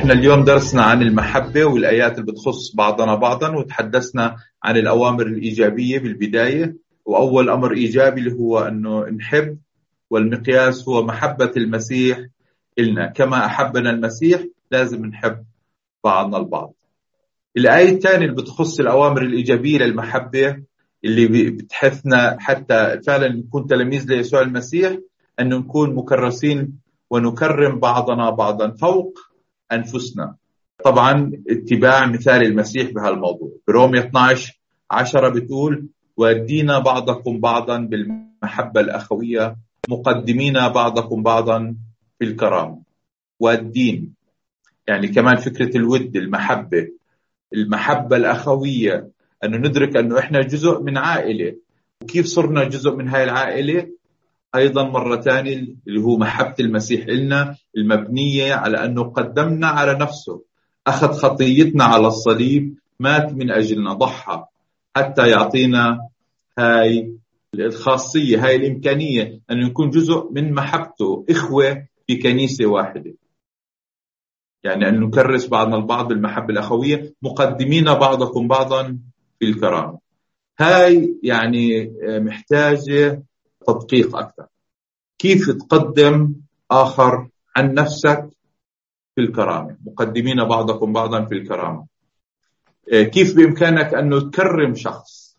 إحنا اليوم درسنا عن المحبة والآيات اللي بتخص بعضنا بعضا وتحدثنا عن الأوامر الإيجابية بالبداية. وأول أمر إيجابي اللي هو أنه نحب والمقياس هو محبة المسيح إلنا. كما أحبنا المسيح لازم نحب بعضنا البعض. الآية الثانية اللي بتخص الأوامر الإيجابية للمحبة اللي بتحثنا حتى فعلا نكون تلاميذ ليسوع المسيح أن نكون مكرسين ونكرم بعضنا بعضا. فوق أنفسنا. طبعا اتباع مثال المسيح بهالموضوع. برومية 12 عشرة بتقول ودينا بعضكم بعضا بالمحبة الأخوية مقدمين بعضكم بعضا في الكرامة. والدين يعني كمان فكرة الود المحبة. المحبة الأخوية أنه ندرك أنه إحنا جزء من عائلة. وكيف صرنا جزء من هاي العائلة؟ أيضا مرة ثانية اللي هو محبة المسيح لنا المبنية على أنه قدمنا على نفسه. أخذ خطيتنا على الصليب مات من أجلنا ضحى حتى يعطينا هاي الخاصية هاي الإمكانية أن نكون جزء من محبته إخوة في كنيسة واحدة. يعني أن نكرس بعضنا البعض بالمحبة الأخوية مقدمين بعضكم بعضا في الكرامة. هاي يعني محتاجة تدقيق أكثر. كيف تقدم آخر عن نفسك في الكرامة؟ مقدمين بعضكم بعضا في الكرامة. كيف بإمكانك أنه تكرم شخص؟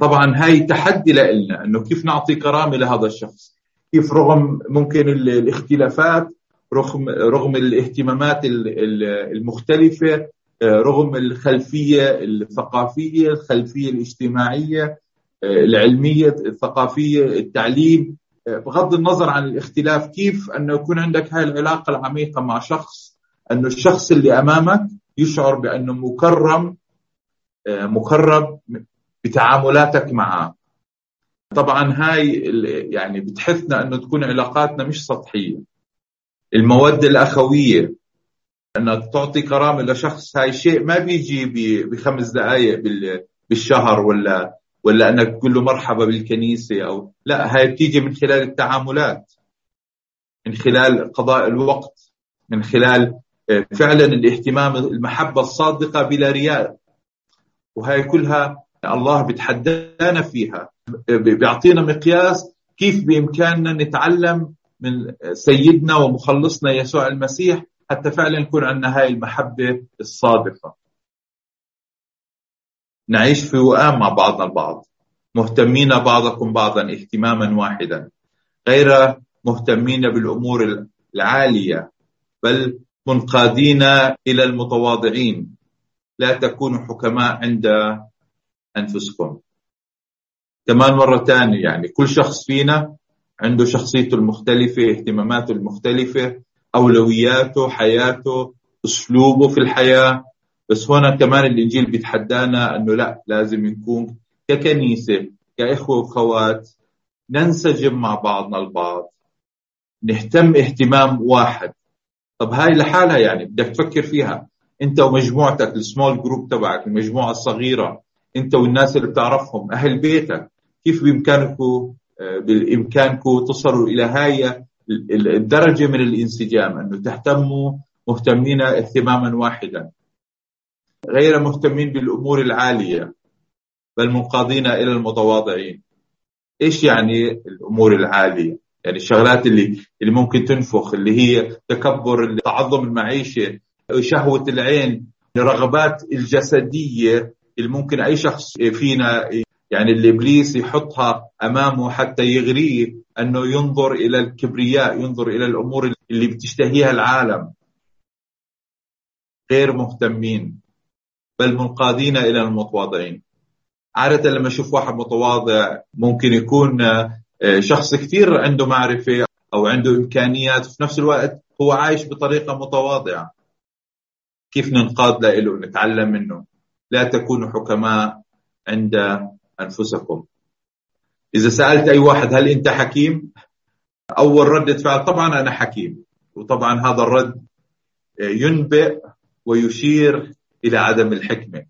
طبعا هاي تحدي لنا أنه كيف نعطي كرامة لهذا الشخص؟ كيف رغم ممكن الاختلافات رغم رغم الاهتمامات المختلفة رغم الخلفية الثقافية الخلفية الاجتماعية العلمية الثقافية التعليم بغض النظر عن الاختلاف كيف أنه يكون عندك هاي العلاقة العميقة مع شخص أنه الشخص اللي أمامك يشعر بأنه مكرم مكرم بتعاملاتك معه. طبعا هاي يعني بتحثنا أنه تكون علاقاتنا مش سطحية. المودة الأخوية أنك تعطي كرامة لشخص هاي شيء ما بيجي بخمس دقائق بالشهر ولا ولا أنك تقول له مرحبا بالكنيسة أو لا هاي بتيجي من خلال التعاملات من خلال قضاء الوقت من خلال فعلا الاهتمام المحبة الصادقة بلا رياء وهي كلها الله بتحدانا فيها بيعطينا مقياس كيف بإمكاننا نتعلم من سيدنا ومخلصنا يسوع المسيح حتى فعلا يكون عندنا هاي المحبة الصادقة. نعيش في وئام مع بعضنا البعض. مهتمين بعضكم بعضا اهتماما واحدا. غير مهتمين بالأمور العالية بل منقادين إلى المتواضعين. لا تكونوا حكماء عند أنفسكم. كمان مرة ثانية يعني كل شخص فينا عنده شخصيته المختلفة اهتماماته المختلفة أولوياته حياته أسلوبه في الحياة. بس هنا كمان الإنجيل بيتحدانا إنه لا لازم نكون ككنيسة كإخوة واخوات ننسجم مع بعضنا البعض نهتم اهتمام واحد. طب هاي لحالها يعني بدك تفكر فيها. أنت ومجموعتك ال small group تبعك المجموعة الصغيرة أنت والناس اللي بتعرفهم أهل بيتك كيف بامكانكم بالامكانكم تصلوا إلى هاي الدرجة من الانسجام؟ إنه تهتموا مهتمين اهتماما واحدا. غير مهتمين بالأمور العالية بل منقادين إلى المتواضعين. إيش يعني الأمور العالية؟ يعني الشغلات اللي اللي ممكن تنفخ اللي هي تكبر تعظم المعيشة شهوة العين الرغبات الجسدية اللي ممكن أي شخص فينا يعني اللي ابليس يحطها أمامه حتى يغريه أنه ينظر إلى الكبرياء ينظر إلى الأمور اللي بتشتهيها العالم. غير مهتمين. بل منقادين إلى المتواضعين. عادة لما أشوف واحد متواضع ممكن يكون شخص كثير عنده معرفة أو عنده إمكانيات وفي نفس الوقت هو عايش بطريقة متواضعة. كيف ننقاد له نتعلم منه. لا تكونوا حكماء عند أنفسكم. إذا سألت أي واحد هل أنت حكيم؟ أول ردة فعل طبعا أنا حكيم. وطبعا هذا الرد ينبئ ويشير إلى عدم الحكمة.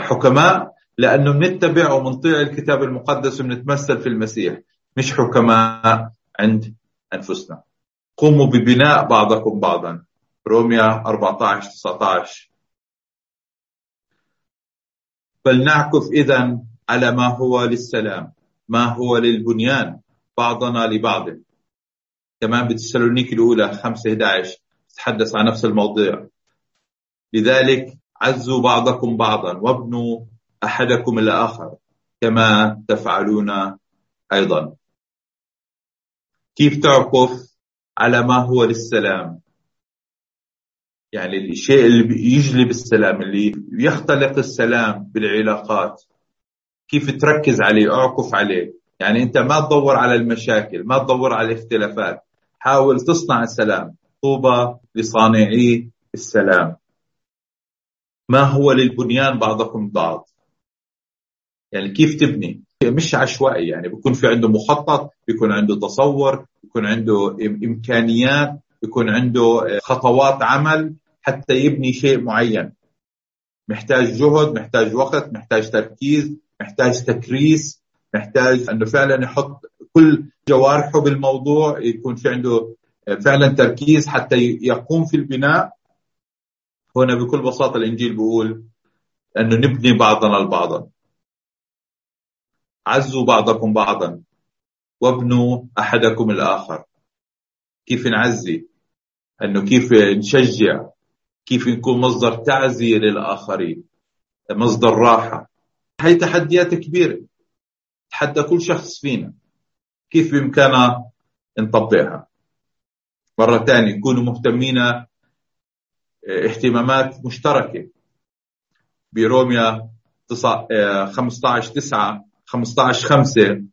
حكماء لأنه بنتبع وبنطيع الكتاب المقدس وبنتمثل في المسيح. مش حكماء عند أنفسنا. قوموا ببناء بعضكم بعضا. روميا 14 19 فلنعكف إذا على ما هو للسلام ما هو للبنيان بعضنا لبعض. كمان بتسالونيك الأولى 5 11 تتحدث عن نفس الموضوع. لذلك عزوا بعضكم بعضا وابنوا أحدكم الآخر كما تفعلون أيضا. كيف تعكف على ما هو للسلام؟ يعني الشيء اللي يجلب السلام اللي يختلق السلام بالعلاقات كيف تركز عليه أعكف عليه؟ يعني أنت ما تدور على المشاكل ما تدور على الاختلافات حاول تصنع السلام طوبى لصانعي السلام. ما هو للبنيان بعضكم بعض؟ يعني كيف تبني؟ مش عشوائي يعني بيكون في عنده مخطط بيكون عنده تصور بيكون عنده إمكانيات بيكون عنده خطوات عمل حتى يبني شيء معين. محتاج جهد محتاج وقت محتاج تركيز محتاج تكريس محتاج إنه فعلا يحط كل جوارحه بالموضوع يكون في عنده فعلا تركيز حتى يقوم في البناء. هنا بكل بساطة الإنجيل بيقول أنه نبني بعضنا البعض عزوا بعضكم بعضا وابنوا أحدكم الآخر. كيف نعزي؟ أنه كيف نشجع؟ كيف نكون مصدر تعزية للآخرين؟ مصدر راحة. هي تحديات كبيرة. تحدى كل شخص فينا. كيف بامكاننا نطبقها؟ مرة ثانية نكونوا مهتمين اهتمامات مشتركة. بروميا 15 9 15 5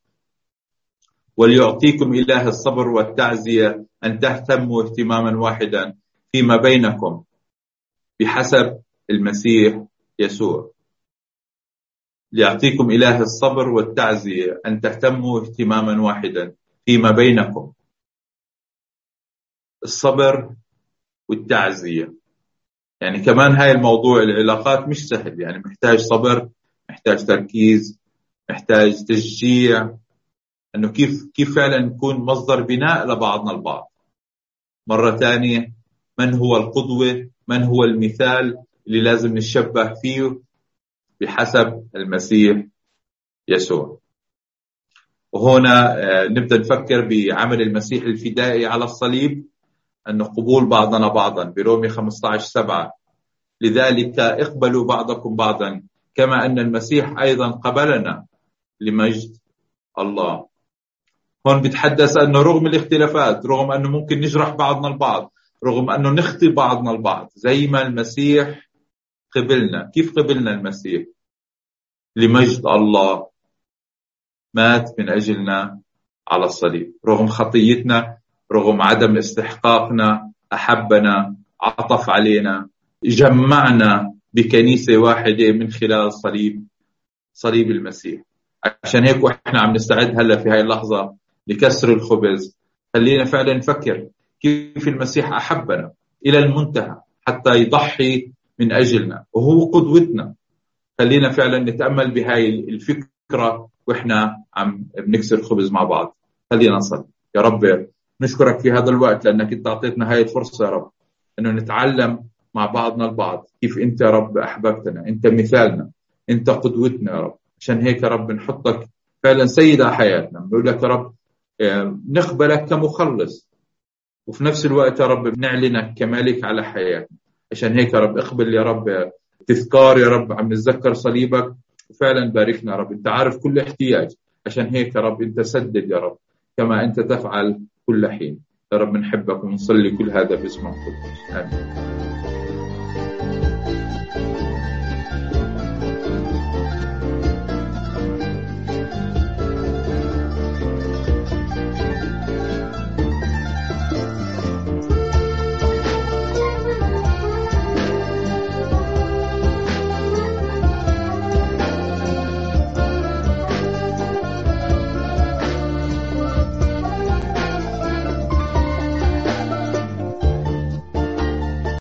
وليعطيكم إله الصبر والتعزية أن تهتموا اهتماما واحدا فيما بينكم بحسب المسيح يسوع. ليعطيكم إله الصبر والتعزية أن تهتموا اهتماما واحدا فيما بينكم. الصبر والتعزية. يعني كمان هاي الموضوع العلاقات مش سهل يعني محتاج صبر محتاج تركيز محتاج تشجيع إنه كيف كيف فعلا نكون مصدر بناء لبعضنا البعض. مرة ثانية من هو القدوة؟ من هو المثال اللي لازم نشبه فيه بحسب المسيح يسوع؟ وهنا آه، نبدأ نفكر بعمل المسيح الفدائي على الصليب. أن قبول بعضنا بعضا برومي 15 7 لذلك اقبلوا بعضكم بعضا كما أن المسيح أيضا قبلنا لمجد الله. هون بتحدث أنه رغم الاختلافات رغم أنه ممكن نجرح بعضنا البعض رغم أنه نخطي بعضنا البعض زي ما المسيح قبلنا. كيف قبلنا المسيح؟ لمجد الله مات من أجلنا على الصليب. رغم خطيتنا رغم عدم استحقاقنا أحبنا عطف علينا جمعنا بكنيسة واحدة من خلال الصليب صليب المسيح. عشان هيك وإحنا عم نستعد هلأ في هاي اللحظة لكسر الخبز. خلينا فعلا نفكر كيف المسيح أحبنا إلى المنتهى حتى يضحي من أجلنا. وهو قدوتنا. خلينا فعلا نتأمل بهاي الفكرة وإحنا عم بنكسر خبز مع بعض. خلينا نصلي. يا رب نشكرك في هذا الوقت لأنك أنت أعطيتنا هاي الفرصة يا رب. أنه نتعلم مع بعضنا البعض كيف أنت يا رب أحببتنا أنت مثالنا أنت قدوتنا يا رب. عشان هيك يا رب نحطك فعلا سيد حياتنا. بنقول لك يا رب آه، نقبلك كمخلص. وفي نفس الوقت يا رب بنعلنك كمالك على حياتنا. عشان هيك يا رب اقبل يا رب تذكار يا رب عم نتذكر صليبك. وفعلا باركنا يا رب. أنت عارف كل احتياج. عشان هيك يا رب أنت سدد يا رب. كما أنت تفعل كل حين. يا رب نحبك ونصلي كل هذا باسم القدس. آمين.